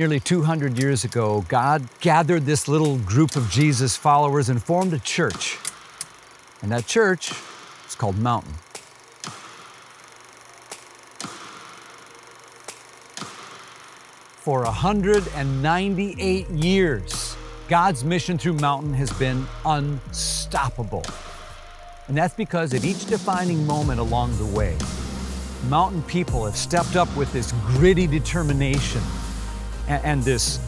Nearly 200 years ago, God gathered this little group of Jesus followers and formed a church. And that church is called Mountain. For 198 years, God's mission through Mountain has been unstoppable. And that's because at each defining moment along the way, Mountain people have stepped up with this gritty determination and, and this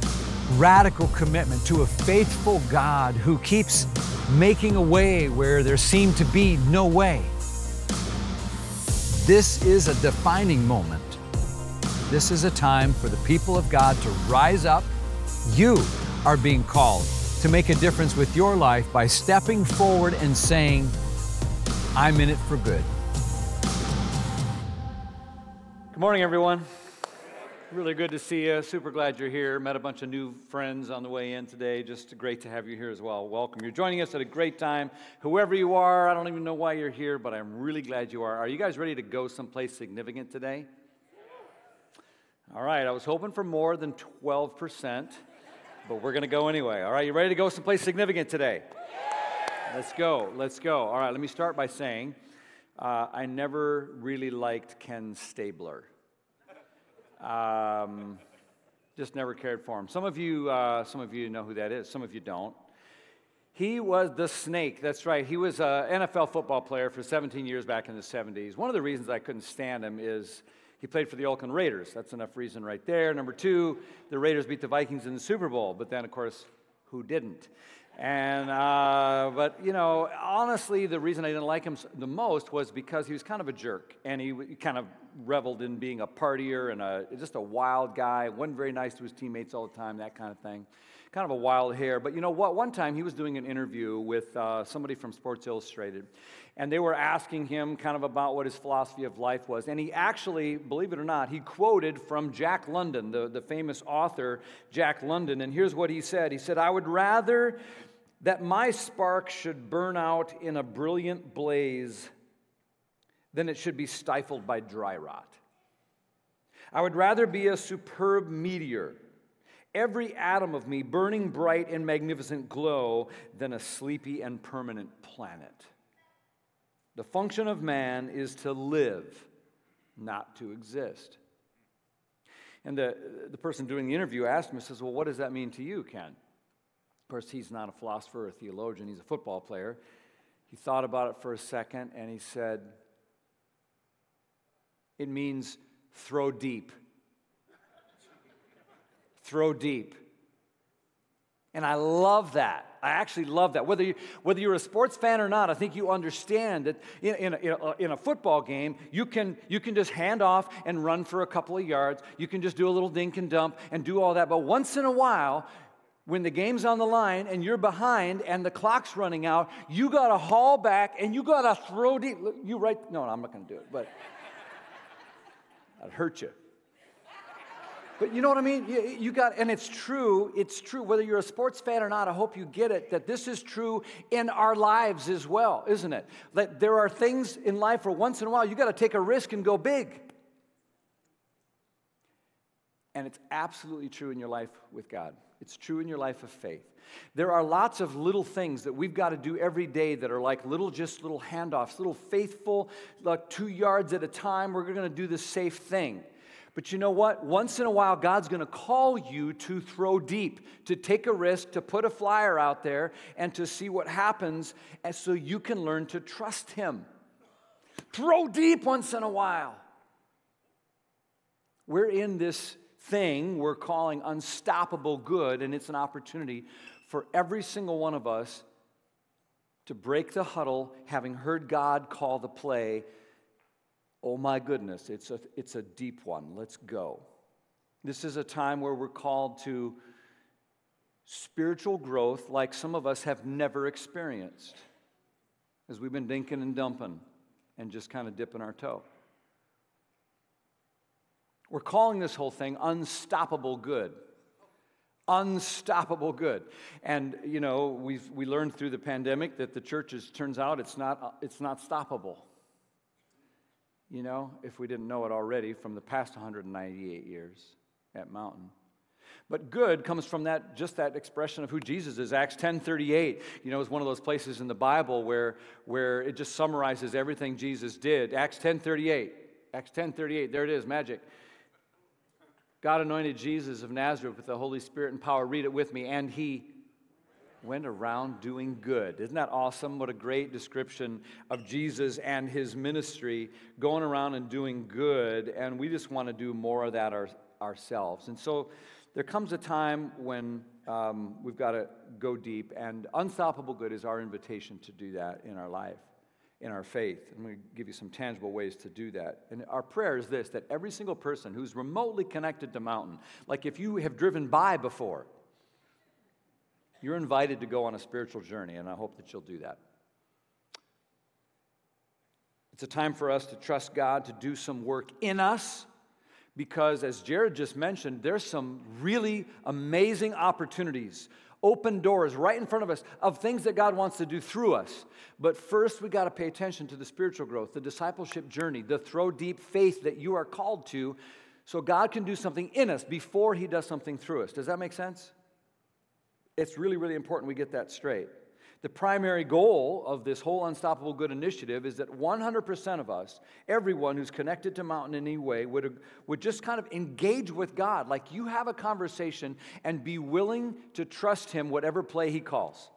radical commitment to a faithful God who keeps making a way where there seemed to be no way. This is a defining moment. This is a time for the people of God to rise up. You are being called to make a difference with your life by stepping forward and saying, I'm in it for good. Good morning, everyone. Really good to see you. Super glad you're here. Met a bunch of new friends on the way in today. Just great to have you here as well. Welcome. You're joining us at a great time. Whoever you are, I don't even know why you're here, but I'm really glad you are. Are you guys ready to go someplace significant today? All right, I was hoping for more than 12%, but we're going to go anyway. All right, you ready to go someplace significant today? Let's go. Let's go. All right, let me start by saying uh, I never really liked Ken Stabler. Um, just never cared for him. Some of you, uh, some of you know who that is. Some of you don't. He was the snake. That's right. He was an NFL football player for 17 years back in the 70s. One of the reasons I couldn't stand him is he played for the Oakland Raiders. That's enough reason right there. Number two, the Raiders beat the Vikings in the Super Bowl. But then, of course, who didn't? And, uh, but, you know, honestly, the reason I didn't like him the most was because he was kind of a jerk. And he, kind of reveled in being a partier and a, just a wild guy. wasn't very nice to his teammates all the time, that kind of thing. Kind of a wild hair. But you know what? One time he was doing an interview with uh, somebody from Sports Illustrated. And they were asking him kind of about what his philosophy of life was. And he actually, believe it or not, he quoted from Jack London, the, the famous author Jack London. And here's what he said He said, I would rather that my spark should burn out in a brilliant blaze than it should be stifled by dry rot. I would rather be a superb meteor, every atom of me burning bright in magnificent glow, than a sleepy and permanent planet. The function of man is to live, not to exist. And the, the person doing the interview asked him, says, Well, what does that mean to you, Ken? Of course, he's not a philosopher or a theologian, he's a football player. He thought about it for a second and he said, It means throw deep. Throw deep. And I love that. I actually love that. Whether, you, whether you're a sports fan or not, I think you understand that in, in, a, in, a, in, a, football game, you can, you can just hand off and run for a couple of yards. You can just do a little dink and dump and do all that. But once in a while, when the game's on the line and you're behind and the clock's running out, you got to haul back and you got to throw deep. You right? No, I'm not going to do it, but I'd hurt you. But you know what I mean? You, you, got, and it's true, it's true, whether you're a sports fan or not, I hope you get it, that this is true in our lives as well, isn't it? That there are things in life where once in a while you got to take a risk and go big. And it's absolutely true in your life with God. It's true in your life of faith. There are lots of little things that we've got to do every day that are like little, just little handoffs, little faithful, like two yards at a time. We're going to do the safe thing. But you know what? Once in a while, God's going to call you to throw deep, to take a risk, to put a flyer out there, and to see what happens, and so you can learn to trust Him. Throw deep once in a while. We're in this thing we're calling unstoppable good, and it's an opportunity for every single one of us to break the huddle, having heard God call the play Oh my goodness, it's a, it's a deep one. Let's go. This is a time where we're called to spiritual growth like some of us have never experienced as we've been dinking and dumping and just kind of dipping our toe. We're calling this whole thing unstoppable good. Unstoppable good. And, you know, we've, we learned through the pandemic that the churches, turns out, it's not, it's not stoppable you know, if we didn't know it already from the past 198 years at Mountain. But good comes from that just that expression of who Jesus is. Acts 10:38, you know, is one of those places in the Bible where, where it just summarizes everything Jesus did. Acts 10:38. Acts 10:38, there it is, magic. God anointed Jesus of Nazareth with the Holy Spirit and power. Read it with me. And he went around doing good. Isn't that awesome? What a great description of Jesus and his ministry, going around and doing good. And we just want to do more of that our, ourselves. And so there comes a time when um, we've got to go deep, and unstoppable good is our invitation to do that in our life, in our faith. I'm going to give you some tangible ways to do that. And our prayer is this that every single person who's remotely connected to Mountain, like if you have driven by before, you're invited to go on a spiritual journey, and I hope that you'll do that. It's a time for us to trust God to do some work in us because, as Jared just mentioned, there's some really amazing opportunities, open doors right in front of us of things that God wants to do through us. But first, we got to pay attention to the spiritual growth, the discipleship journey, the throw deep faith that you are called to, so God can do something in us before He does something through us. Does that make sense? It's really, really important we get that straight. The primary goal of this whole Unstoppable Good initiative is that 100% of us, everyone who's connected to Mountain in any way, would, would just kind of engage with God. Like you have a conversation and be willing to trust Him, whatever play He calls.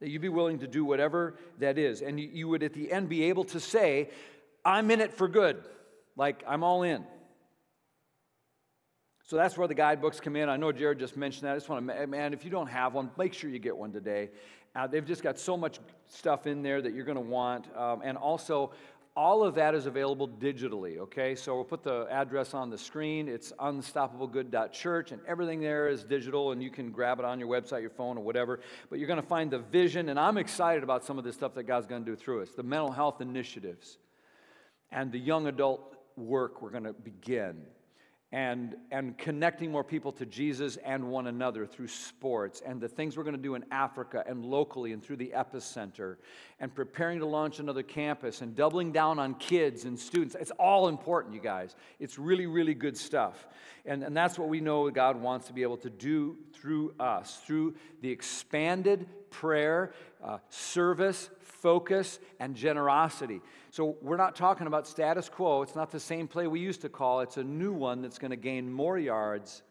That you'd be willing to do whatever that is. And you, you would at the end be able to say, I'm in it for good. Like I'm all in. So that's where the guidebooks come in. I know Jared just mentioned that. I just want to, man, if you don't have one, make sure you get one today. Uh, they've just got so much stuff in there that you're going to want. Um, and also, all of that is available digitally, okay? So we'll put the address on the screen. It's unstoppablegood.church, and everything there is digital, and you can grab it on your website, your phone, or whatever. But you're going to find the vision, and I'm excited about some of this stuff that God's going to do through us the mental health initiatives and the young adult work we're going to begin and, and connecting more people to Jesus and one another through sports and the things we're going to do in Africa and locally and through the epicenter and preparing to launch another campus and doubling down on kids and students. It's all important, you guys. It's really, really good stuff. And, and that's what we know God wants to be able to do through us, through the expanded prayer, uh, service, focus, and generosity. So we're not talking about status quo. It's not the same play we used to call. It's a new one that's going to gain more yards.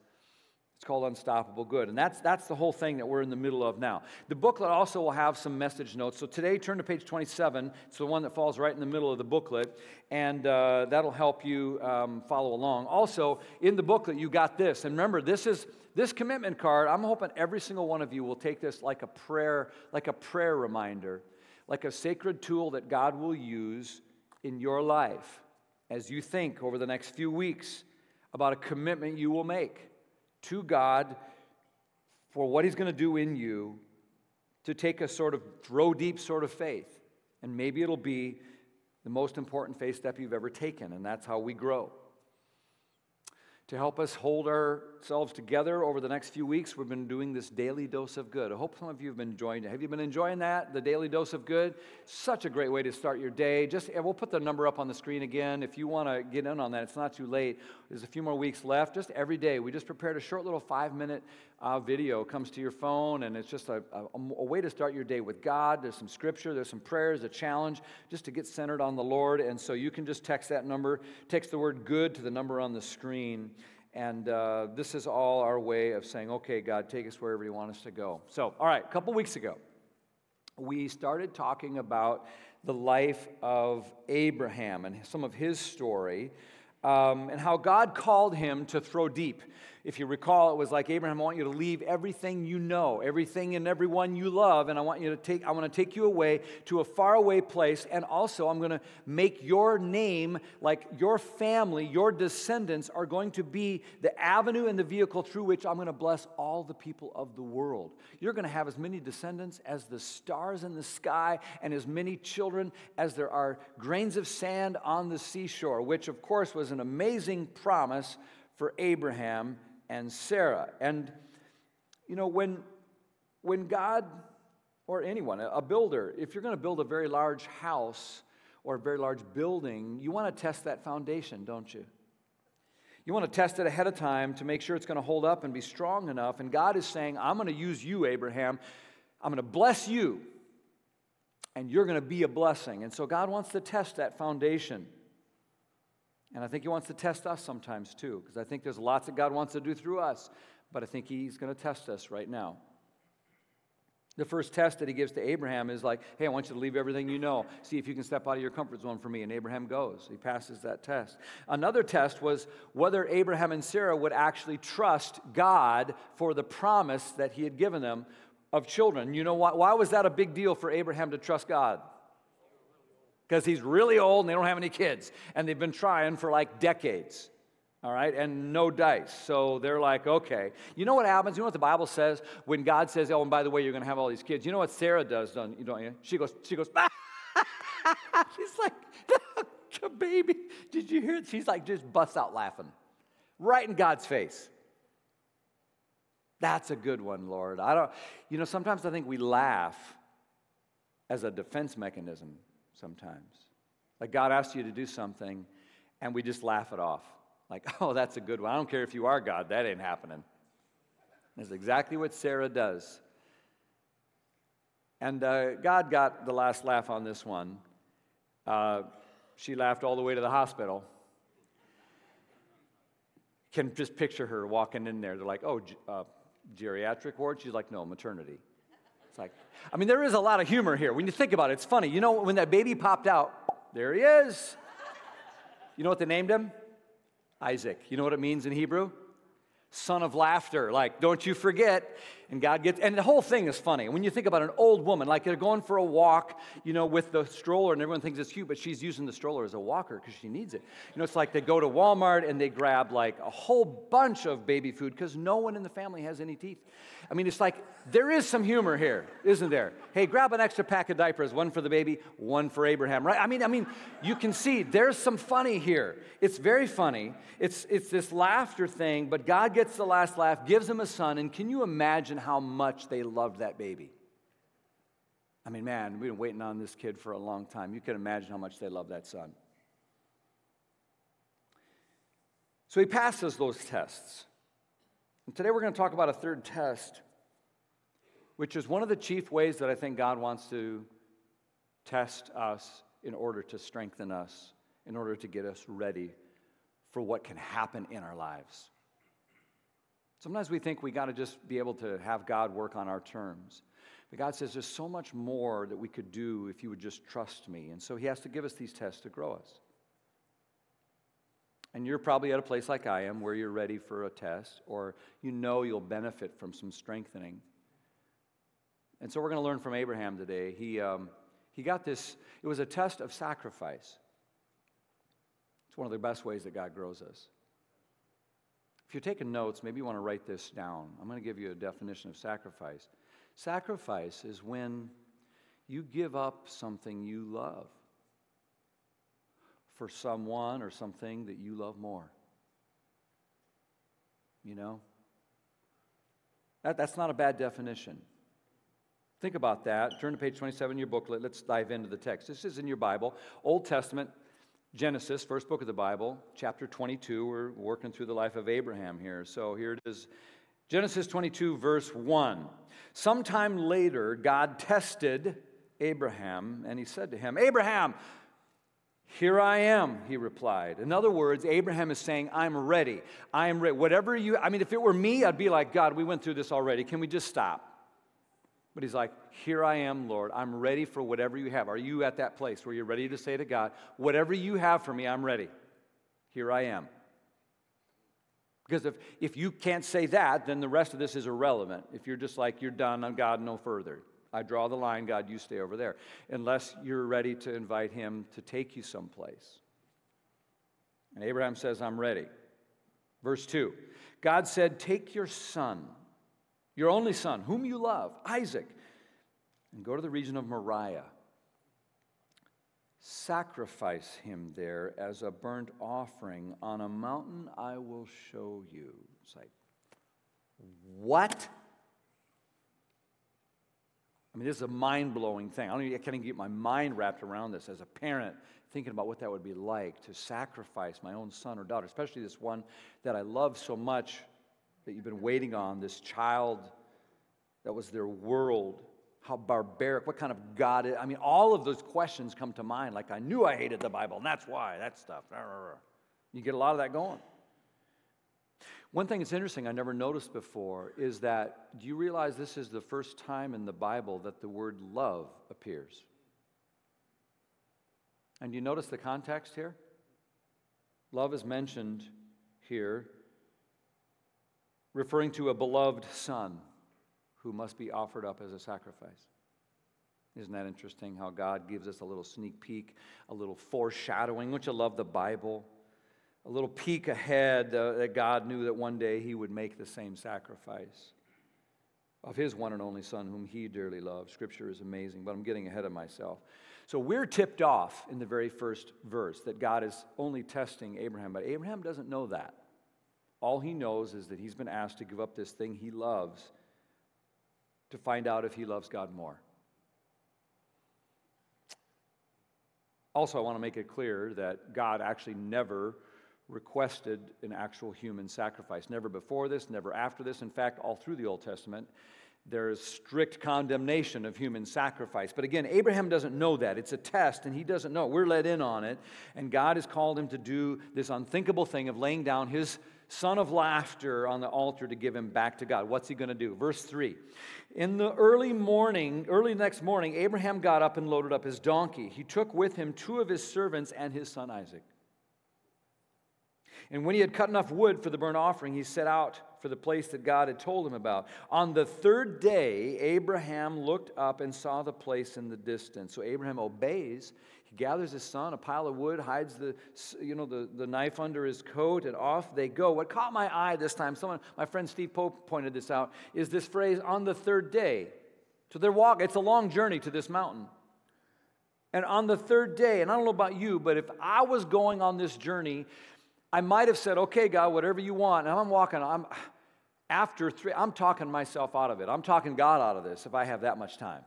It's called Unstoppable Good. And that's, that's the whole thing that we're in the middle of now. The booklet also will have some message notes. So today, turn to page 27. It's the one that falls right in the middle of the booklet. And uh, that'll help you um, follow along. Also, in the booklet, you got this. And remember, this is this commitment card. I'm hoping every single one of you will take this like a prayer, like a prayer reminder like a sacred tool that God will use in your life as you think over the next few weeks about a commitment you will make to God for what He's going to do in you to take a sort of throw deep sort of faith. And maybe it'll be the most important faith step you've ever taken, and that's how we grow to help us hold ourselves together over the next few weeks, we've been doing this daily dose of good. I hope some of you have been enjoying it. Have you been enjoying that, the daily dose of good? Such a great way to start your day. Just we'll put the number up on the screen again if you want to get in on that. It's not too late. There's a few more weeks left. Just every day, we just prepared a short little five-minute uh, video. Comes to your phone, and it's just a, a, a way to start your day with God. There's some scripture, there's some prayers, a challenge, just to get centered on the Lord. And so you can just text that number, text the word "good" to the number on the screen. And uh, this is all our way of saying, okay, God, take us wherever you want us to go. So, all right, a couple weeks ago, we started talking about the life of Abraham and some of his story um, and how God called him to throw deep. If you recall, it was like, Abraham, I want you to leave everything you know, everything and everyone you love, and I want you to take, I want to take you away to a faraway place, and also I'm going to make your name, like your family, your descendants are going to be the avenue and the vehicle through which I'm going to bless all the people of the world. You're going to have as many descendants as the stars in the sky, and as many children as there are grains of sand on the seashore, which of course was an amazing promise for Abraham and Sarah. And, you know, when, when God or anyone, a builder, if you're going to build a very large house or a very large building, you want to test that foundation, don't you? You want to test it ahead of time to make sure it's going to hold up and be strong enough. And God is saying, I'm going to use you, Abraham. I'm going to bless you, and you're going to be a blessing. And so God wants to test that foundation. And I think He wants to test us sometimes too, because I think there's lots that God wants to do through us, but I think He's going to test us right now. The first test that he gives to Abraham is like, hey, I want you to leave everything you know. See if you can step out of your comfort zone for me. And Abraham goes. He passes that test. Another test was whether Abraham and Sarah would actually trust God for the promise that he had given them of children. You know why? Why was that a big deal for Abraham to trust God? Because he's really old and they don't have any kids. And they've been trying for like decades all right, and no dice. So they're like, okay. You know what happens? You know what the Bible says when God says, oh, and by the way, you're going to have all these kids. You know what Sarah does, don't you? She goes, she goes, ah! she's like, baby. Did you hear it? She's like, just busts out laughing, right in God's face. That's a good one, Lord. I don't, you know, sometimes I think we laugh as a defense mechanism sometimes. Like God asks you to do something, and we just laugh it off. Like, oh, that's a good one. I don't care if you are God, that ain't happening. That's exactly what Sarah does. And uh, God got the last laugh on this one. Uh, she laughed all the way to the hospital. Can just picture her walking in there. They're like, oh, uh, geriatric ward? She's like, no, maternity. It's like, I mean, there is a lot of humor here. When you think about it, it's funny. You know, when that baby popped out, there he is. You know what they named him? Isaac. You know what it means in Hebrew? Son of laughter. Like, don't you forget. And God gets, and the whole thing is funny. When you think about an old woman, like they're going for a walk, you know, with the stroller, and everyone thinks it's cute, but she's using the stroller as a walker because she needs it. You know, it's like they go to Walmart and they grab like a whole bunch of baby food because no one in the family has any teeth. I mean, it's like there is some humor here, isn't there? Hey, grab an extra pack of diapers, one for the baby, one for Abraham, right? I mean, I mean, you can see there's some funny here. It's very funny. It's it's this laughter thing, but God gets the last laugh, gives him a son, and can you imagine how much they loved that baby? I mean, man, we've been waiting on this kid for a long time. You can imagine how much they love that son. So he passes those tests. And today we're going to talk about a third test, which is one of the chief ways that I think God wants to test us in order to strengthen us, in order to get us ready for what can happen in our lives. Sometimes we think we got to just be able to have God work on our terms. But God says there's so much more that we could do if you would just trust me. And so He has to give us these tests to grow us. And you're probably at a place like I am where you're ready for a test or you know you'll benefit from some strengthening. And so we're going to learn from Abraham today. He, um, he got this, it was a test of sacrifice. It's one of the best ways that God grows us. If you're taking notes, maybe you want to write this down. I'm going to give you a definition of sacrifice. Sacrifice is when you give up something you love for someone or something that you love more. You know? That, that's not a bad definition. Think about that. Turn to page 27 in your booklet. Let's dive into the text. This is in your Bible, Old Testament, Genesis, first book of the Bible, chapter 22. We're working through the life of Abraham here. So here it is Genesis 22, verse 1. Sometime later, God tested Abraham, and he said to him, Abraham, here I am, he replied. In other words, Abraham is saying, I'm ready. I am ready. Whatever you, I mean, if it were me, I'd be like, God, we went through this already. Can we just stop? But he's like, Here I am, Lord. I'm ready for whatever you have. Are you at that place where you're ready to say to God, Whatever you have for me, I'm ready? Here I am. Because if, if you can't say that, then the rest of this is irrelevant. If you're just like, You're done, I'm God, no further. I draw the line, God, you stay over there, unless you're ready to invite him to take you someplace. And Abraham says, I'm ready. Verse 2 God said, Take your son, your only son, whom you love, Isaac, and go to the region of Moriah. Sacrifice him there as a burnt offering on a mountain I will show you. It's like, what? I mean, this is a mind blowing thing. I, don't even, I can't even get my mind wrapped around this as a parent, thinking about what that would be like to sacrifice my own son or daughter, especially this one that I love so much that you've been waiting on, this child that was their world. How barbaric, what kind of God is, I mean, all of those questions come to mind. Like, I knew I hated the Bible, and that's why, that stuff. You get a lot of that going. One thing that's interesting I never noticed before is that do you realize this is the first time in the Bible that the word love appears? And you notice the context here? Love is mentioned here, referring to a beloved son who must be offered up as a sacrifice. Isn't that interesting how God gives us a little sneak peek, a little foreshadowing? Don't you love the Bible? a little peek ahead uh, that God knew that one day he would make the same sacrifice of his one and only son whom he dearly loved. Scripture is amazing, but I'm getting ahead of myself. So we're tipped off in the very first verse that God is only testing Abraham, but Abraham doesn't know that. All he knows is that he's been asked to give up this thing he loves to find out if he loves God more. Also, I want to make it clear that God actually never requested an actual human sacrifice. Never before this, never after this. In fact, all through the Old Testament, there is strict condemnation of human sacrifice. But again, Abraham doesn't know that. It's a test, and he doesn't know. We're let in on it, and God has called him to do this unthinkable thing of laying down his son of laughter on the altar to give him back to God. What's he going to do? Verse 3. In the early morning, early next morning, Abraham got up and loaded up his donkey. He took with him two of his servants and his son Isaac. And when he had cut enough wood for the burnt offering, he set out for the place that God had told him about. On the third day, Abraham looked up and saw the place in the distance. So Abraham obeys. He gathers his son, a pile of wood, hides the, you know, the, the knife under his coat, and off they go. What caught my eye this time, someone, my friend Steve Pope pointed this out, is this phrase, on the third day. So they're walking, it's a long journey to this mountain. And on the third day, and I don't know about you, but if I was going on this journey, I might have said, okay, God, whatever you want. And I'm walking, I'm after three, I'm talking myself out of it. I'm talking God out of this if I have that much time.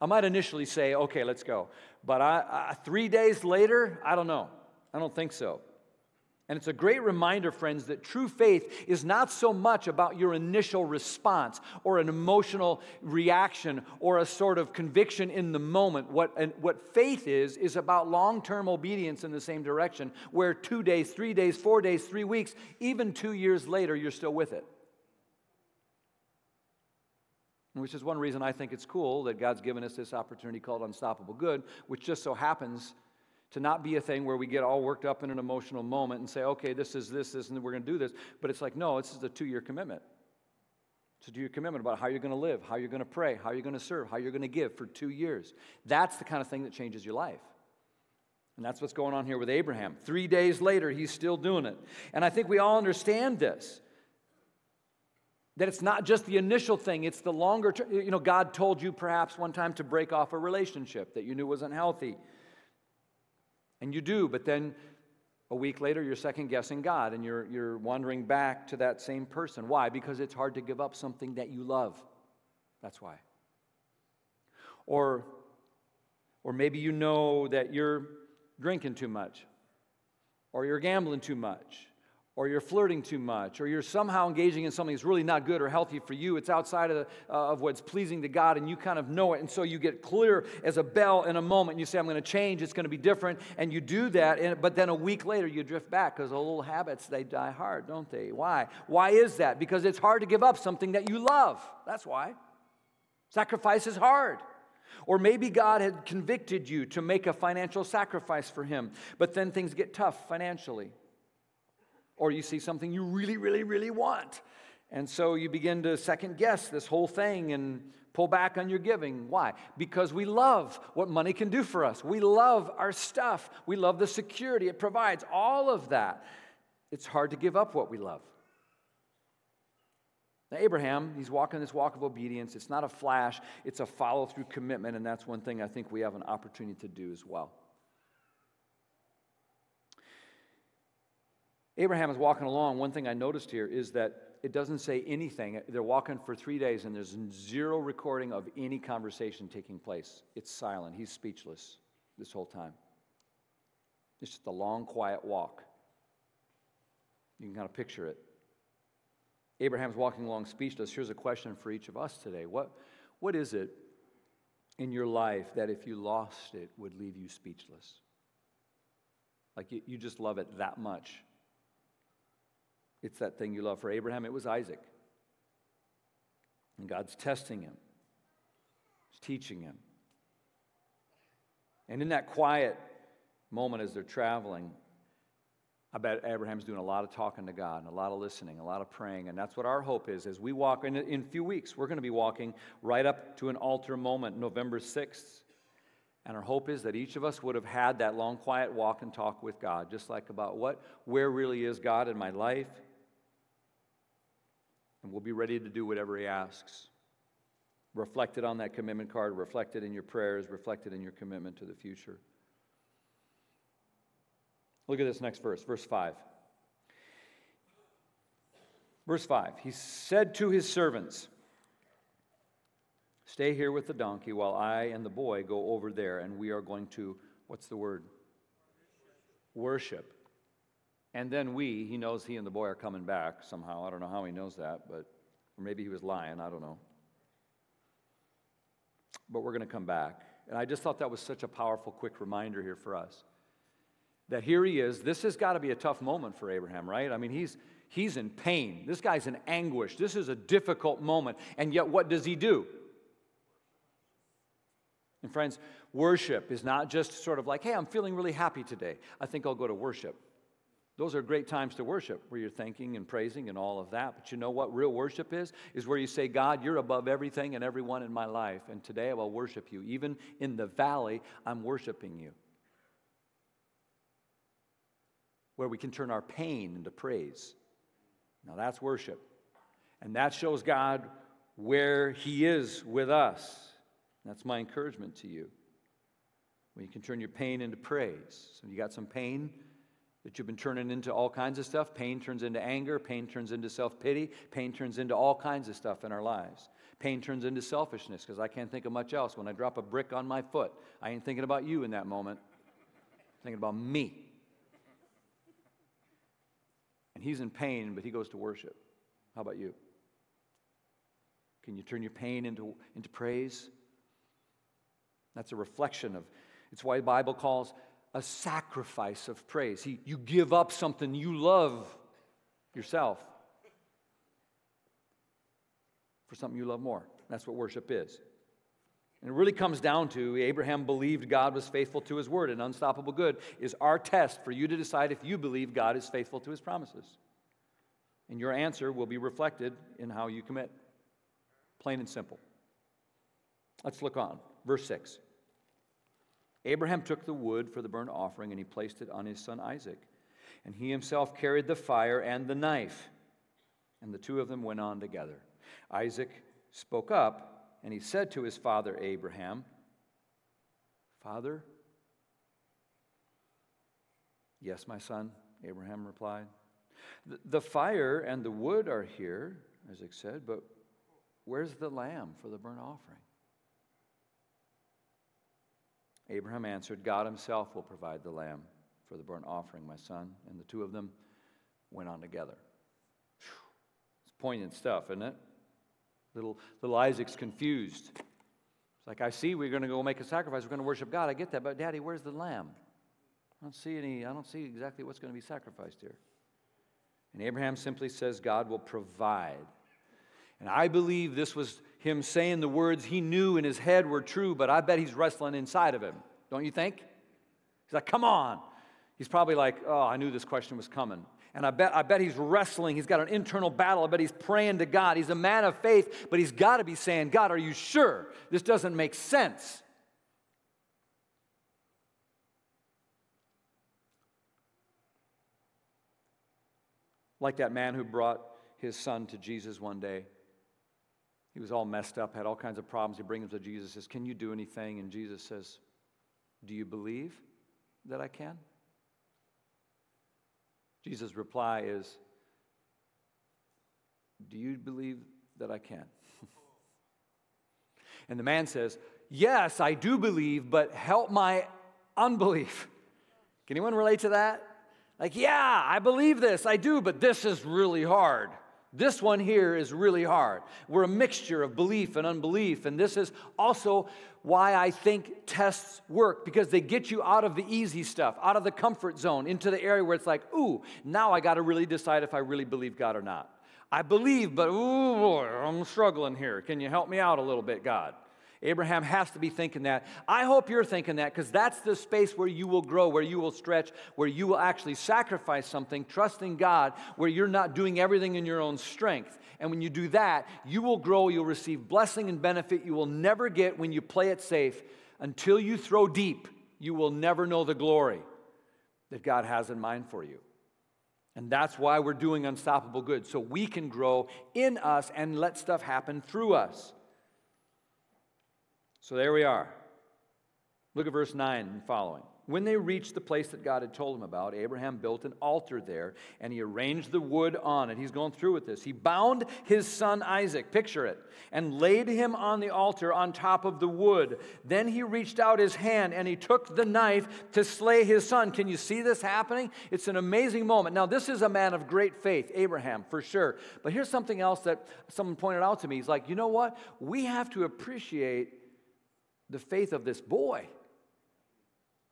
I might initially say, okay, let's go. But I, I, three days later, I don't know. I don't think so. And it's a great reminder, friends, that true faith is not so much about your initial response or an emotional reaction or a sort of conviction in the moment. What, what faith is, is about long term obedience in the same direction, where two days, three days, four days, three weeks, even two years later, you're still with it. Which is one reason I think it's cool that God's given us this opportunity called Unstoppable Good, which just so happens to not be a thing where we get all worked up in an emotional moment and say, okay, this is this, this, and we're going to do this. But it's like, no, this is a two year commitment. A two year commitment about how you're going to live, how you're going to pray, how you're going to serve, how you're going to give for two years. That's the kind of thing that changes your life. And that's what's going on here with Abraham. Three days later, he's still doing it. And I think we all understand this. That it's not just the initial thing, it's the longer term. You know, God told you perhaps one time to break off a relationship that you knew was unhealthy. And you do, but then a week later, you're second guessing God and you're, you're wandering back to that same person. Why? Because it's hard to give up something that you love. That's why. Or, or maybe you know that you're drinking too much, or you're gambling too much, or you're flirting too much, or you're somehow engaging in something that's really not good or healthy for you. It's outside of, uh, of what's pleasing to God, and you kind of know it. And so you get clear as a bell in a moment. And You say, I'm going to change, it's going to be different. And you do that, and, but then a week later, you drift back because old habits, they die hard, don't they? Why? Why is that? Because it's hard to give up something that you love. That's why. Sacrifice is hard. Or maybe God had convicted you to make a financial sacrifice for Him, but then things get tough financially. Or you see something you really, really, really want. And so you begin to second guess this whole thing and pull back on your giving. Why? Because we love what money can do for us. We love our stuff. We love the security it provides, all of that. It's hard to give up what we love. Now, Abraham, he's walking this walk of obedience. It's not a flash, it's a follow through commitment, and that's one thing I think we have an opportunity to do as well. Abraham is walking along. One thing I noticed here is that it doesn't say anything. They're walking for three days, and there's zero recording of any conversation taking place. It's silent. He's speechless this whole time. It's just a long, quiet walk. You can kind of picture it. Abraham's walking along speechless. Here's a question for each of us today. What, what is it in your life that if you lost it would leave you speechless? Like you, you just love it that much. It's that thing you love. For Abraham, it was Isaac. And God's testing him, He's teaching him. And in that quiet moment as they're traveling, I bet Abraham's doing a lot of talking to God and a lot of listening, a lot of praying. And that's what our hope is as we walk. In, in a few weeks, we're going to be walking right up to an altar moment, November 6th. And our hope is that each of us would have had that long, quiet walk and talk with God, just like about what, where really is God in my life. And we'll be ready to do whatever He asks. Reflected on that commitment card, reflected in your prayers, reflected in your commitment to the future. Look at this next verse, verse 5. Verse 5 He said to his servants, Stay here with the donkey while I and the boy go over there, and we are going to, what's the word? Worship. And then we, he knows he and the boy are coming back somehow. I don't know how he knows that, but maybe he was lying. I don't know. But we're going to come back. And I just thought that was such a powerful, quick reminder here for us that here he is. This has got to be a tough moment for Abraham, right? I mean, he's, he's in pain. This guy's in anguish. This is a difficult moment. And yet, what does he do? And, friends, worship is not just sort of like, hey, I'm feeling really happy today. I think I'll go to worship. Those are great times to worship where you're thanking and praising and all of that. But you know what real worship is? Is where you say, God, you're above everything and everyone in my life. And today I will worship you. Even in the valley, I'm worshiping you where we can turn our pain into praise. Now that's worship. And that shows God where He is with us. That's my encouragement to you. When you can turn your pain into praise. So you got some pain that you've been turning into all kinds of stuff. Pain turns into anger. Pain turns into self pity. Pain turns into all kinds of stuff in our lives. Pain turns into selfishness because I can't think of much else. When I drop a brick on my foot, I ain't thinking about you in that moment. I'm thinking about me. And he's in pain, but he goes to worship. How about you? Can you turn your pain into, into praise? That's a reflection of, it's why the Bible calls a sacrifice of praise. He, you give up something you love yourself for something you love more. That's what worship is. And it really comes down to Abraham believed God was faithful to his word, and unstoppable good is our test for you to decide if you believe God is faithful to his promises. And your answer will be reflected in how you commit. Plain and simple. Let's look on. Verse 6. Abraham took the wood for the burnt offering and he placed it on his son Isaac. And he himself carried the fire and the knife. And the two of them went on together. Isaac spoke up and he said to his father Abraham, Father? Yes, my son, Abraham replied. The fire and the wood are here, Isaac said, but where's the lamb for the burnt offering? Abraham answered, God himself will provide the lamb for the burnt offering, my son. And the two of them went on together. It's poignant stuff, isn't it? Little, little Isaac's confused. It's like, I see we're going to go make a sacrifice. We're going to worship God. I get that. But, Daddy, where's the lamb? I don't see any, I don't see exactly what's going to be sacrificed here. And Abraham simply says, God will provide. And I believe this was him saying the words he knew in his head were true, but I bet he's wrestling inside of him. Don't you think? He's like, come on. He's probably like, oh, I knew this question was coming. And I bet, I bet he's wrestling. He's got an internal battle. I bet he's praying to God. He's a man of faith, but he's got to be saying, God, are you sure? This doesn't make sense. Like that man who brought his son to Jesus one day. He was all messed up, had all kinds of problems. He brings him to Jesus, says, Can you do anything? And Jesus says, Do you believe that I can? Jesus' reply is, Do you believe that I can? and the man says, Yes, I do believe, but help my unbelief. Can anyone relate to that? Like, yeah, I believe this, I do, but this is really hard. This one here is really hard. We're a mixture of belief and unbelief, and this is also why I think tests work because they get you out of the easy stuff, out of the comfort zone, into the area where it's like, ooh, now I got to really decide if I really believe God or not. I believe, but ooh, I'm struggling here. Can you help me out a little bit, God? Abraham has to be thinking that. I hope you're thinking that because that's the space where you will grow, where you will stretch, where you will actually sacrifice something, trusting God, where you're not doing everything in your own strength. And when you do that, you will grow, you'll receive blessing and benefit you will never get when you play it safe. Until you throw deep, you will never know the glory that God has in mind for you. And that's why we're doing unstoppable good, so we can grow in us and let stuff happen through us. So there we are. Look at verse 9 and following. When they reached the place that God had told him about, Abraham built an altar there and he arranged the wood on it. He's going through with this. He bound his son Isaac, picture it, and laid him on the altar on top of the wood. Then he reached out his hand and he took the knife to slay his son. Can you see this happening? It's an amazing moment. Now, this is a man of great faith, Abraham, for sure. But here's something else that someone pointed out to me. He's like, you know what? We have to appreciate the faith of this boy.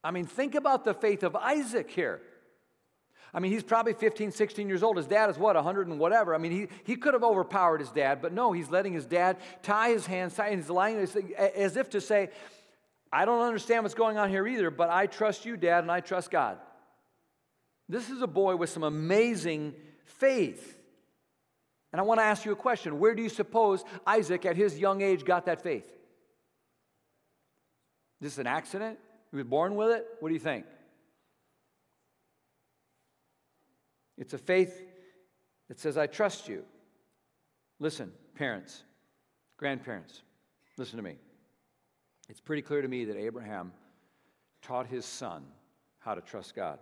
I mean, think about the faith of Isaac here. I mean, he's probably 15, 16 years old. His dad is what, 100 and whatever. I mean, he, he could have overpowered his dad, but no, he's letting his dad tie his hands, tie, he's lying as if to say, I don't understand what's going on here either, but I trust you, dad, and I trust God. This is a boy with some amazing faith. And I want to ask you a question. Where do you suppose Isaac, at his young age, got that faith? Is this is an accident? He was born with it? What do you think? It's a faith that says, I trust you. Listen, parents, grandparents, listen to me. It's pretty clear to me that Abraham taught his son how to trust God.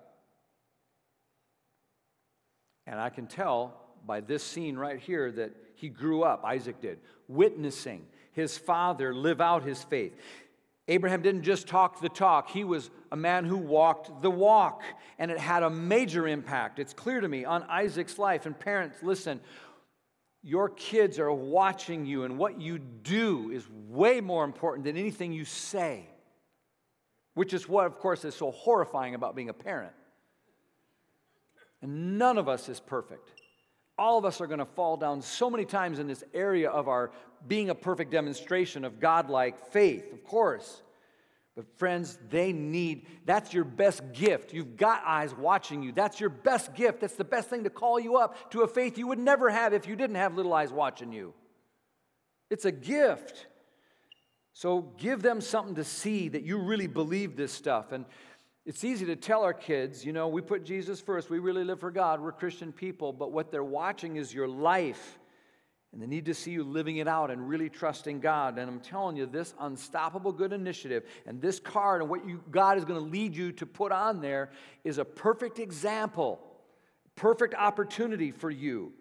And I can tell by this scene right here that he grew up, Isaac did, witnessing his father live out his faith. Abraham didn't just talk the talk, he was a man who walked the walk, and it had a major impact. It's clear to me on Isaac's life. And parents, listen, your kids are watching you, and what you do is way more important than anything you say, which is what, of course, is so horrifying about being a parent. And none of us is perfect. All of us are going to fall down so many times in this area of our being a perfect demonstration of godlike faith, of course. But friends, they need, that's your best gift. You've got eyes watching you. That's your best gift. That's the best thing to call you up to a faith you would never have if you didn't have little eyes watching you. It's a gift. So give them something to see that you really believe this stuff. And it's easy to tell our kids, you know, we put Jesus first. We really live for God. We're Christian people. But what they're watching is your life. And they need to see you living it out and really trusting God. And I'm telling you, this unstoppable good initiative and this card and what you, God is going to lead you to put on there is a perfect example, perfect opportunity for you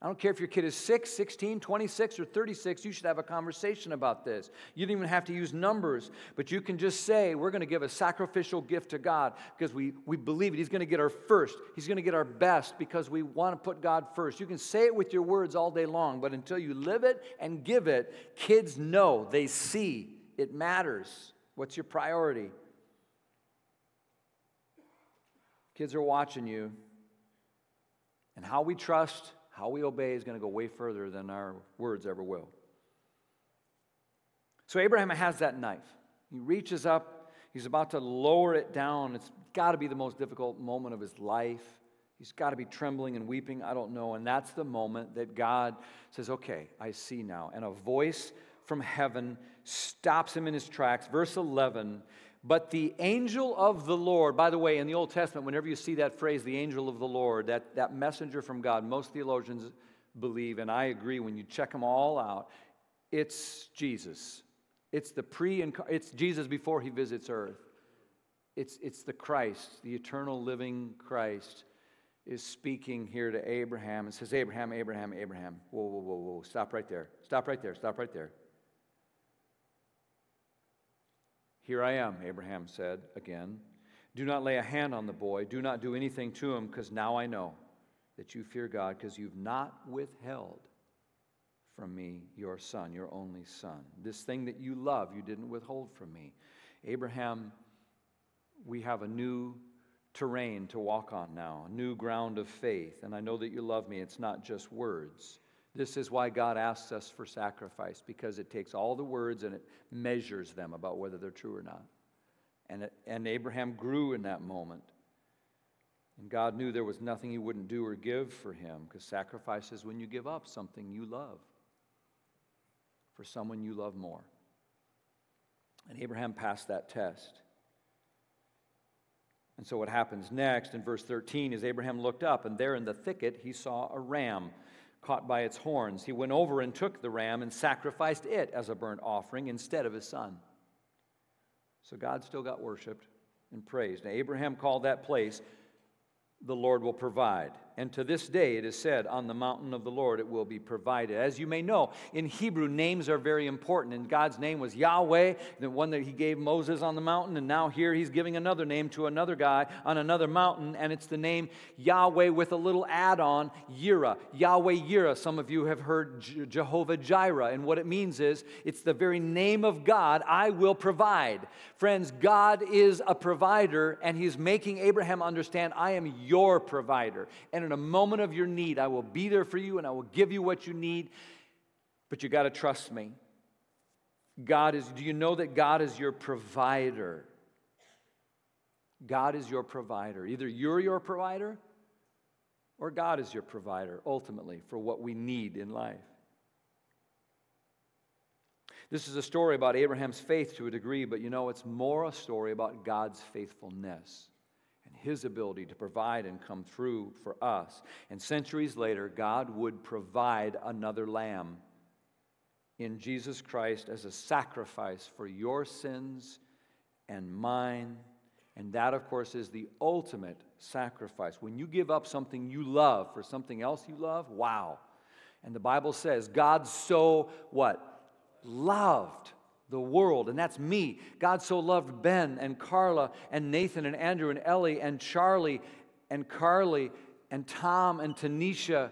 I don't care if your kid is 6, 16, 26, or 36, you should have a conversation about this. You don't even have to use numbers, but you can just say, We're going to give a sacrificial gift to God because we, we believe it. He's going to get our first, He's going to get our best because we want to put God first. You can say it with your words all day long, but until you live it and give it, kids know, they see, it matters. What's your priority? Kids are watching you. And how we trust how we obey is going to go way further than our words ever will. So Abraham has that knife. He reaches up, he's about to lower it down. It's got to be the most difficult moment of his life. He's got to be trembling and weeping. I don't know. And that's the moment that God says, Okay, I see now. And a voice from heaven stops him in his tracks. Verse 11 but the angel of the Lord, by the way, in the Old Testament, whenever you see that phrase, the angel of the Lord, that, that messenger from God, most theologians believe, and I agree when you check them all out, it's Jesus. It's the pre it's Jesus before he visits earth. It's, it's the Christ, the eternal living Christ. is speaking here to Abraham and says, Abraham, Abraham, Abraham. Whoa, whoa, whoa, whoa. Stop right there. Stop right there. Stop right there. Here I am, Abraham said again. Do not lay a hand on the boy. Do not do anything to him, because now I know that you fear God, because you've not withheld from me your son, your only son. This thing that you love, you didn't withhold from me. Abraham, we have a new terrain to walk on now, a new ground of faith. And I know that you love me. It's not just words. This is why God asks us for sacrifice, because it takes all the words and it measures them about whether they're true or not. And, it, and Abraham grew in that moment. And God knew there was nothing he wouldn't do or give for him, because sacrifice is when you give up something you love for someone you love more. And Abraham passed that test. And so, what happens next in verse 13 is Abraham looked up, and there in the thicket he saw a ram caught by its horns. He went over and took the ram and sacrificed it as a burnt offering instead of his son. So, God still got worshiped and praised. Now, Abraham called that place, the Lord will provide. And to this day it is said, On the mountain of the Lord it will be provided. As you may know, in Hebrew, names are very important. And God's name was Yahweh, the one that He gave Moses on the mountain. And now here He's giving another name to another guy on another mountain. And it's the name Yahweh with a little add on, Yireh. Yahweh Yireh. Some of you have heard Jehovah Jireh. And what it means is it's the very name of God, I will provide. Friends, God is a provider, and He's making Abraham understand, I am your provider. And in a moment of your need, I will be there for you and I will give you what you need, but you got to trust me. God is, do you know that God is your provider? God is your provider. Either you're your provider or God is your provider ultimately for what we need in life. This is a story about Abraham's faith to a degree, but you know, it's more a story about God's faithfulness his ability to provide and come through for us. And centuries later, God would provide another lamb in Jesus Christ as a sacrifice for your sins and mine. And that, of course, is the ultimate sacrifice. When you give up something you love for something else you love, wow. And the Bible says, God so what? Loved the world, and that's me. God so loved Ben and Carla and Nathan and Andrew and Ellie and Charlie and Carly and Tom and Tanisha.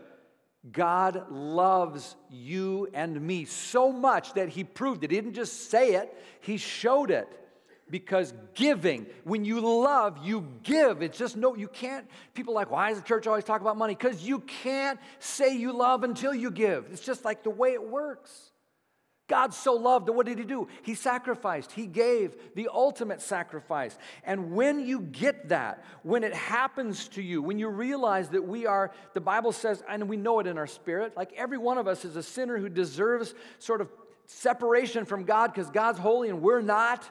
God loves you and me so much that He proved it. He didn't just say it, He showed it. Because giving, when you love, you give. It's just no, you can't. People like, why does the church always talk about money? Because you can't say you love until you give. It's just like the way it works. God so loved, what did he do? He sacrificed. He gave the ultimate sacrifice. And when you get that, when it happens to you, when you realize that we are, the Bible says, and we know it in our spirit, like every one of us is a sinner who deserves sort of separation from God because God's holy and we're not.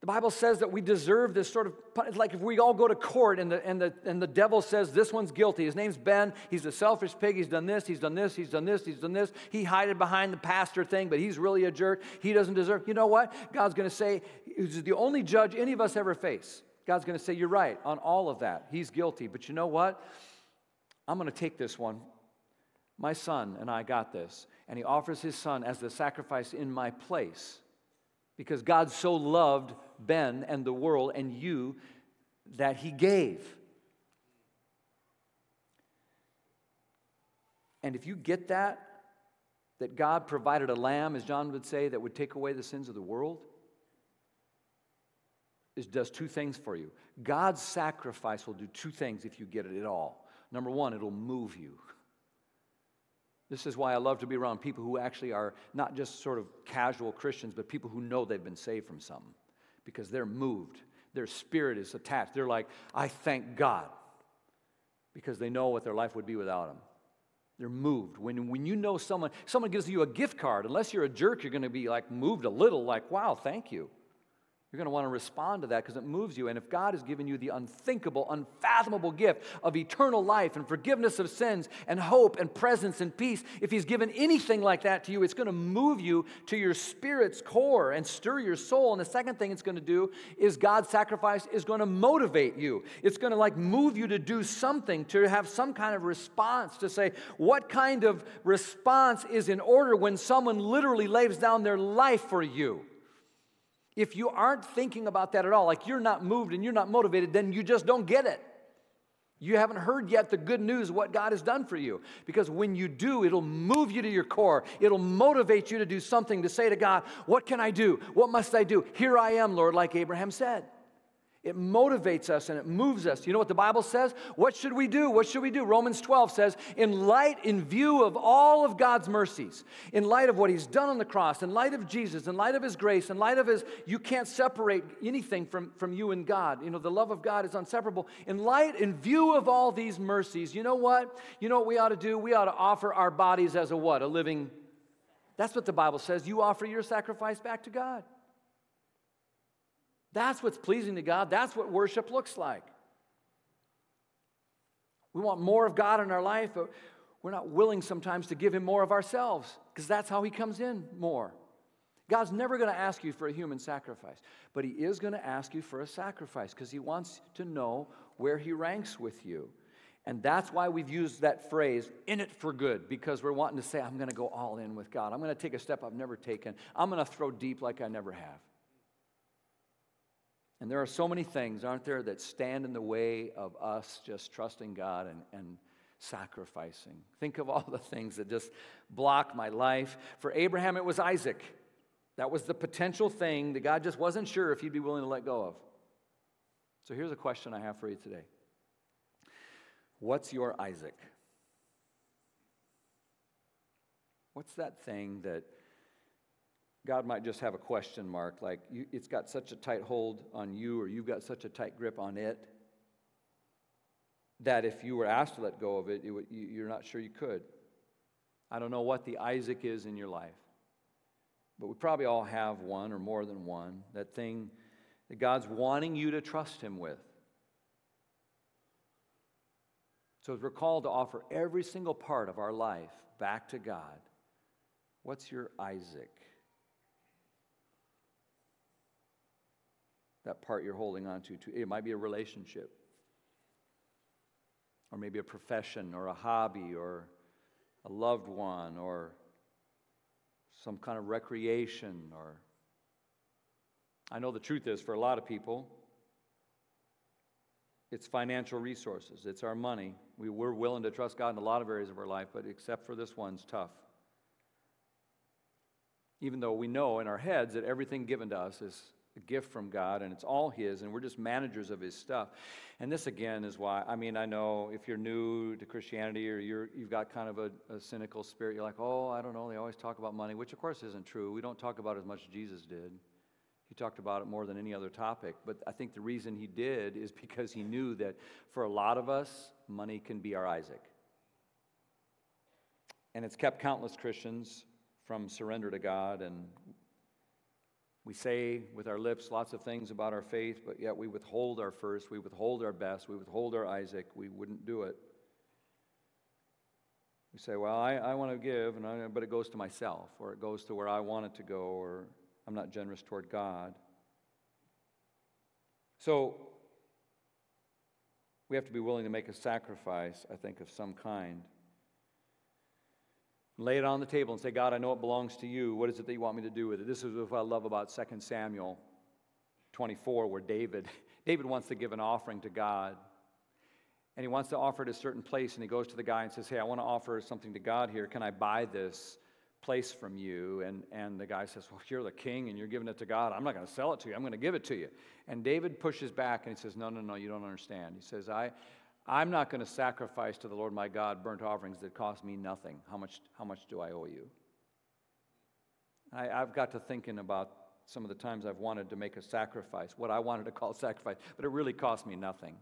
The Bible says that we deserve this sort of, it's like if we all go to court and the, and, the, and the devil says this one's guilty. His name's Ben. He's a selfish pig. He's done this, he's done this, he's done this, he's done this. He hided behind the pastor thing, but he's really a jerk. He doesn't deserve. You know what? God's going to say, he's the only judge any of us ever face. God's going to say, You're right on all of that. He's guilty. But you know what? I'm going to take this one. My son and I got this. And he offers his son as the sacrifice in my place because God so loved Ben and the world and you that he gave. And if you get that, that God provided a lamb, as John would say, that would take away the sins of the world, it does two things for you. God's sacrifice will do two things if you get it at all. Number one, it'll move you. This is why I love to be around people who actually are not just sort of casual Christians, but people who know they've been saved from something because they're moved. Their spirit is attached. They're like, I thank God because they know what their life would be without Him. They're moved. When, when you know someone, someone gives you a gift card, unless you're a jerk, you're going to be like moved a little, like, wow, thank you. You're going to want to respond to that because it moves you. And if God has given you the unthinkable, unfathomable gift of eternal life and forgiveness of sins and hope and presence and peace, if He's given anything like that to you, it's going to move you to your spirit's core and stir your soul. And the second thing it's going to do is God's sacrifice is going to motivate you. It's going to like move you to do something, to have some kind of response, to say, what kind of response is in order when someone literally lays down their life for you? If you aren't thinking about that at all, like you're not moved and you're not motivated, then you just don't get it. You haven't heard yet the good news, what God has done for you. Because when you do, it'll move you to your core. It'll motivate you to do something, to say to God, What can I do? What must I do? Here I am, Lord, like Abraham said. It motivates us and it moves us. You know what the Bible says? What should we do? What should we do? Romans 12 says, in light, in view of all of God's mercies, in light of what He's done on the cross, in light of Jesus, in light of His grace, in light of His, you can't separate anything from, from you and God. You know, the love of God is inseparable. In light, in view of all these mercies, you know what? You know what we ought to do? We ought to offer our bodies as a what? A living. That's what the Bible says. You offer your sacrifice back to God. That's what's pleasing to God. That's what worship looks like. We want more of God in our life, but we're not willing sometimes to give Him more of ourselves because that's how He comes in more. God's never going to ask you for a human sacrifice, but He is going to ask you for a sacrifice because He wants to know where He ranks with you. And that's why we've used that phrase, in it for good, because we're wanting to say, I'm going to go all in with God. I'm going to take a step I've never taken. I'm going to throw deep like I never have. And there are so many things, aren't there, that stand in the way of us just trusting God and, and sacrificing. Think of all the things that just block my life. For Abraham, it was Isaac. That was the potential thing that God just wasn't sure if he'd be willing to let go of. So here's a question I have for you today What's your Isaac? What's that thing that God might just have a question mark, like you, it's got such a tight hold on you, or you've got such a tight grip on it, that if you were asked to let go of it, it would, you, you're not sure you could. I don't know what the Isaac is in your life, but we probably all have one or more than one, that thing that God's wanting you to trust Him with. So, as we're called to offer every single part of our life back to God, what's your Isaac? That part you're holding on to. It might be a relationship, or maybe a profession, or a hobby, or a loved one, or some kind of recreation, or I know the truth is for a lot of people, it's financial resources, it's our money. We, we're willing to trust God in a lot of areas of our life, but except for this one's tough. Even though we know in our heads that everything given to us is a gift from God and it's all His, and we're just managers of His stuff. And this again is why, I mean, I know if you're new to Christianity or you're, you've got kind of a, a cynical spirit, you're like, oh, I don't know, they always talk about money, which of course isn't true. We don't talk about it as much as Jesus did. He talked about it more than any other topic. But I think the reason he did is because he knew that for a lot of us, money can be our Isaac. And it's kept countless Christians from surrender to God and we say with our lips lots of things about our faith, but yet we withhold our first, we withhold our best, we withhold our Isaac, we wouldn't do it. We say, well, I, I want to give, and I, but it goes to myself, or it goes to where I want it to go, or I'm not generous toward God. So we have to be willing to make a sacrifice, I think, of some kind lay it on the table and say, God, I know it belongs to you. What is it that you want me to do with it? This is what I love about 2 Samuel 24, where David, David wants to give an offering to God. And he wants to offer it a certain place, and he goes to the guy and says, Hey, I want to offer something to God here. Can I buy this place from you? And, and the guy says, Well, you're the king and you're giving it to God. I'm not going to sell it to you. I'm going to give it to you. And David pushes back and he says, No, no, no, you don't understand. He says, I, I'm not going to sacrifice to the Lord my God burnt offerings that cost me nothing. How much, how much do I owe you? I, I've got to thinking about some of the times I've wanted to make a sacrifice, what I wanted to call sacrifice, but it really cost me nothing.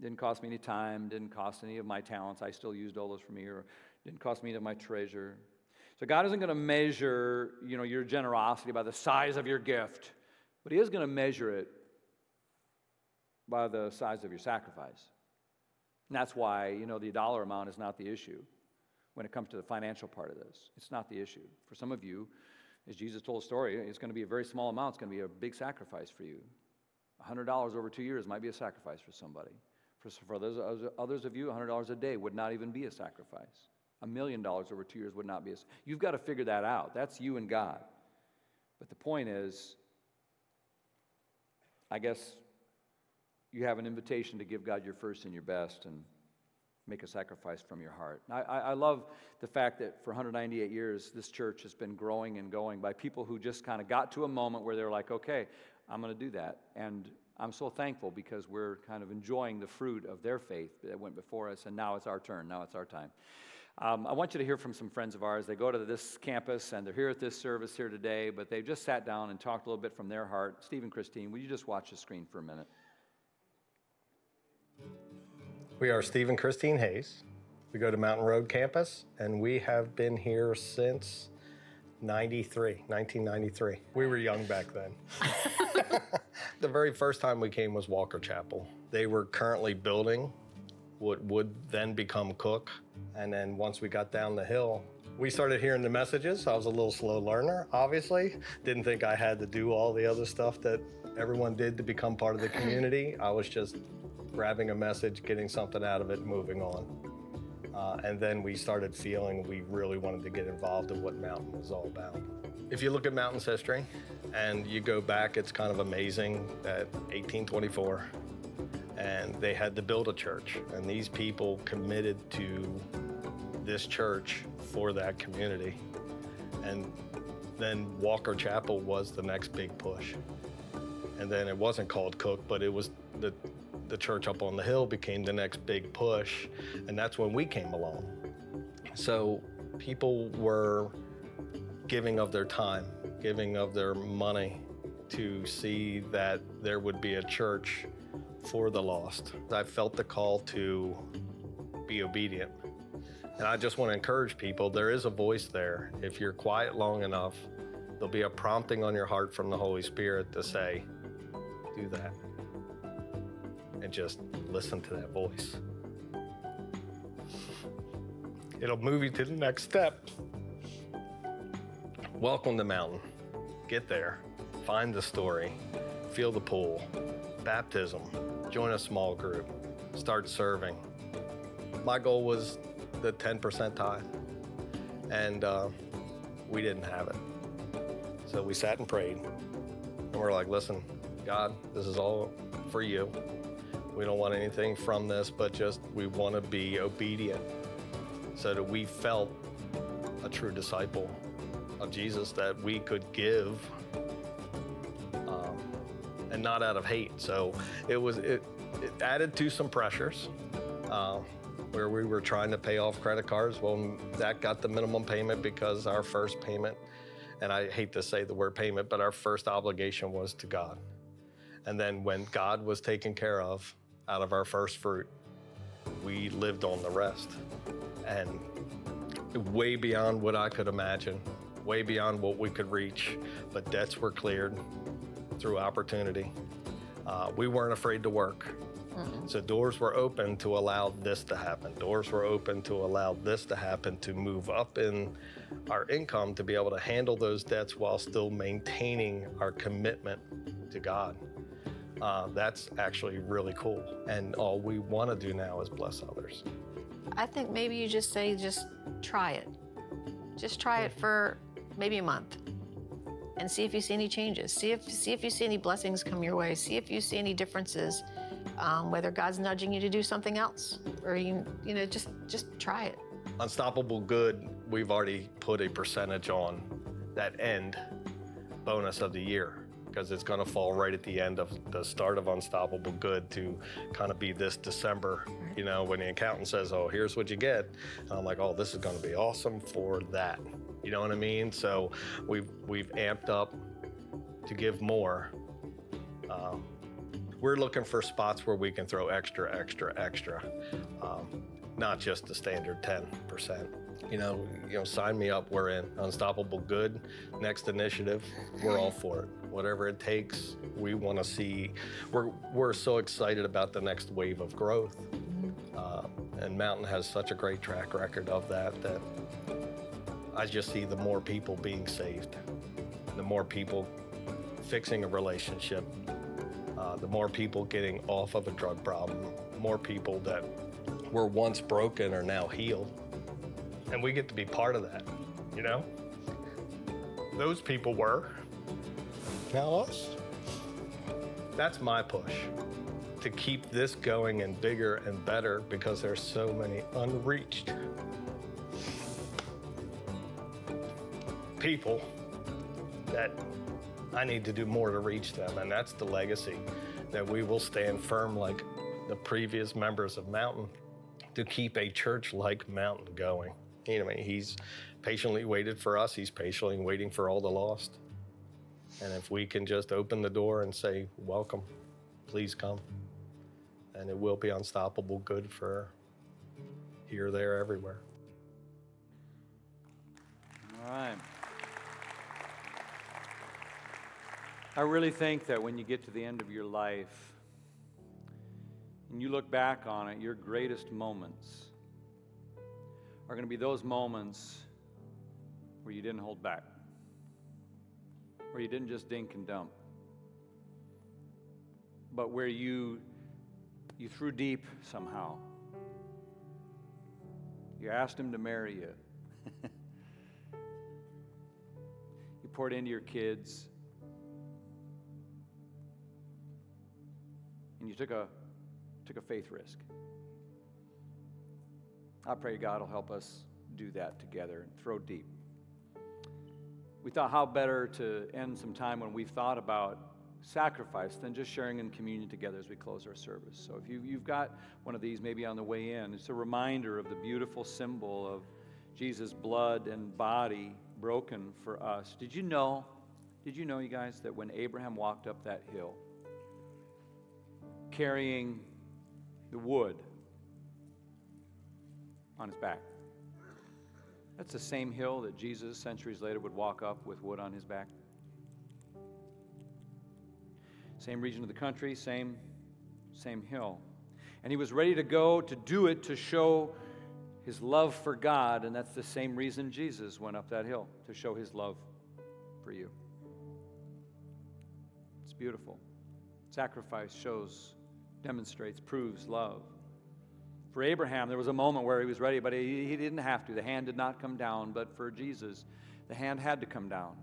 Didn't cost me any time, didn't cost any of my talents. I still used all those me, or didn't cost me any of my treasure. So God isn't going to measure, you know, your generosity by the size of your gift. But He is going to measure it by the size of your sacrifice. And that's why, you know, the dollar amount is not the issue when it comes to the financial part of this. It's not the issue. For some of you, as Jesus told a story, it's going to be a very small amount. It's going to be a big sacrifice for you. $100 over two years might be a sacrifice for somebody. For, for others, others of you, $100 a day would not even be a sacrifice. A million dollars over two years would not be a You've got to figure that out. That's you and God. But the point is, I guess you have an invitation to give God your first and your best and make a sacrifice from your heart. I, I, love the fact that for 198 years, this church has been growing and going by people who just kind of got to a moment where they're like, okay, I'm going to do that. And I'm so thankful because we're kind of enjoying the fruit of their faith that went before us, and now it's our turn. Now it's our time. Um, I want you to hear from some friends of ours. They go to this campus and they're here at this service here today, but they've just sat down and talked a little bit from their heart. Steve and Christine, will you just watch the screen for a minute? We are Steve and Christine Hayes. We go to Mountain Road campus, and we have been here since 93, 1993. We were young back then. the very first time we came was Walker Chapel. They were currently building what would then become Cook. And then once we got down the hill, we started hearing the messages. I was a little slow learner, obviously. Didn't think I had to do all the other stuff that everyone did to become part of the community. I was just grabbing a message, getting something out of it, moving on. Uh, and then we started feeling we really wanted to get involved in what Mountain was all about. If you look at Mountain's history and you go back, it's kind of amazing that 1824, and they had to build a church, and these people committed to this church for that community. And then Walker Chapel was the next big push. And then it wasn't called Cook, but it was the the church up on the hill became the next big push, and that's when we came along. So people were giving of their time, giving of their money to see that there would be a church for the lost. I felt the call to be obedient. And I just want to encourage people there is a voice there. If you're quiet long enough, there'll be a prompting on your heart from the Holy Spirit to say, do that and just listen to that voice. It'll move you to the next step. Welcome to Mountain. Get there, find the story, feel the pull, baptism, join a small group, start serving. My goal was the 10% tithe, and uh, we didn't have it. So we sat and prayed, and we're like, listen, God, this is all for you. We don't want anything from this, but just we want to be obedient so that we felt a true disciple of Jesus that we could give um, and not out of hate. So it was it, it added to some pressures. Uh, where we were trying to pay off credit cards. Well, that got the minimum payment because our first payment, and I hate to say the word payment, but our first obligation was to God. And then when God was taken care of, out of our first fruit, we lived on the rest. And way beyond what I could imagine, way beyond what we could reach, but debts were cleared through opportunity. Uh, we weren't afraid to work. Mm-hmm. So doors were open to allow this to happen. Doors were open to allow this to happen, to move up in our income to be able to handle those debts while still maintaining our commitment to God uh, that's actually really cool. And all we want to do now is bless others. I think maybe you just say, just try it. Just try it for maybe a month and see if you see any changes. See if, see if you see any blessings come your way. See if you see any differences, um, whether God's nudging you to do something else or you, you know, just, just try it. Unstoppable Good, we've already put a percentage on that end bonus of the year because it's going to fall right at the end of the start of Unstoppable Good to kind of be this December, you know, when the accountant says, oh, here's what you get. And I'm like, oh, this is going to be awesome for that. You know what I mean? So we've, we've amped up to give more. Um, we're looking for spots where we can throw extra, extra, extra. Um, not just the standard 10%. You know, you know, sign me up. We're in Unstoppable Good. Next initiative, we're all for it. Whatever it takes, we want to see. We're we're so excited about the next wave of growth, uh, and Mountain has such a great track record of that. That I just see the more people being saved, the more people fixing a relationship, uh, the more people getting off of a drug problem, more people that were once broken are now healed and we get to be part of that, you know? Those people were. Now us. That's my push to keep this going and bigger and better because there's so many unreached people that I need to do more to reach them. And that's the legacy that we will stand firm like the previous members of Mountain to keep a church like Mountain going. You know, he's patiently waited for us. He's patiently waiting for all the lost. And if we can just open the door and say, welcome, please come, and it will be unstoppable good for here, there, everywhere. All right. I really think that when you get to the end of your life and you look back on it, your greatest moments are going to be those moments where you didn't hold back, where you didn't just dink and dump, but where you you threw deep somehow. You asked him to marry you. you poured into your kids. And you took a took a faith risk. I pray God will help us do that together and throw deep. We thought how better to end some time when we've thought about sacrifice than just sharing in communion together as we close our service. So if you, you've got one of these maybe on the way in, it's a reminder of the beautiful symbol of Jesus' blood and body broken for us. Did you know, did you know, you guys, that when Abraham walked up that hill carrying the wood on his back. That's the same hill that Jesus, centuries later, would walk up with wood on his back. Same region of the country, same, same hill. And he was ready to go to do it to show his love for God, and that's the same reason Jesus went up that hill, to show his love for you. It's beautiful. Sacrifice shows, demonstrates, proves love. For Abraham, there was a moment where he was ready, but he, he didn't have to. The hand did not come down. But for Jesus, the hand had to come down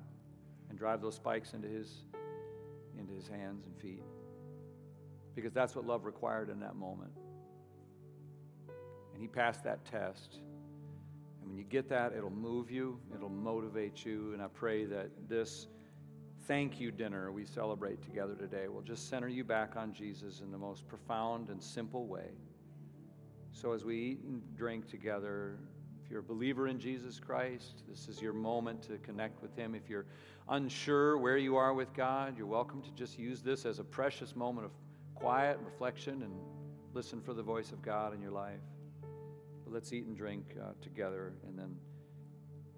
and drive those spikes into his, into his hands and feet. Because that's what love required in that moment. And he passed that test. And when you get that, it'll move you, it'll motivate you. And I pray that this thank you dinner we celebrate together today will just center you back on Jesus in the most profound and simple way. So, as we eat and drink together, if you're a believer in Jesus Christ, this is your moment to connect with Him. If you're unsure where you are with God, you're welcome to just use this as a precious moment of quiet reflection and listen for the voice of God in your life. But let's eat and drink uh, together, and then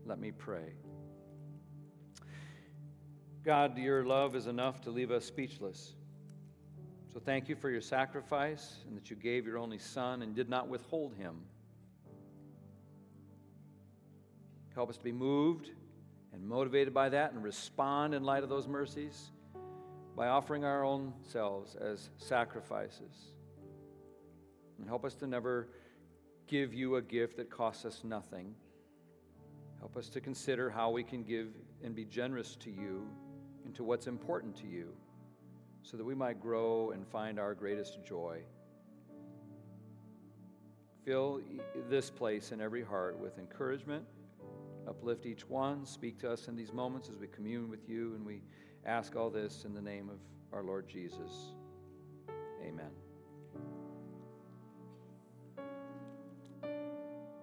let me pray. God, your love is enough to leave us speechless. So thank you for your sacrifice and that you gave your only Son and did not withhold him. Help us to be moved and motivated by that and respond in light of those mercies by offering our own selves as sacrifices. And help us to never give you a gift that costs us nothing. Help us to consider how we can give and be generous to you and to what's important to you so that we might grow and find our greatest joy. Fill this place in every heart with encouragement. Uplift each one. Speak to us in these moments as we commune with you, and we ask all this in the name of our Lord Jesus. Amen.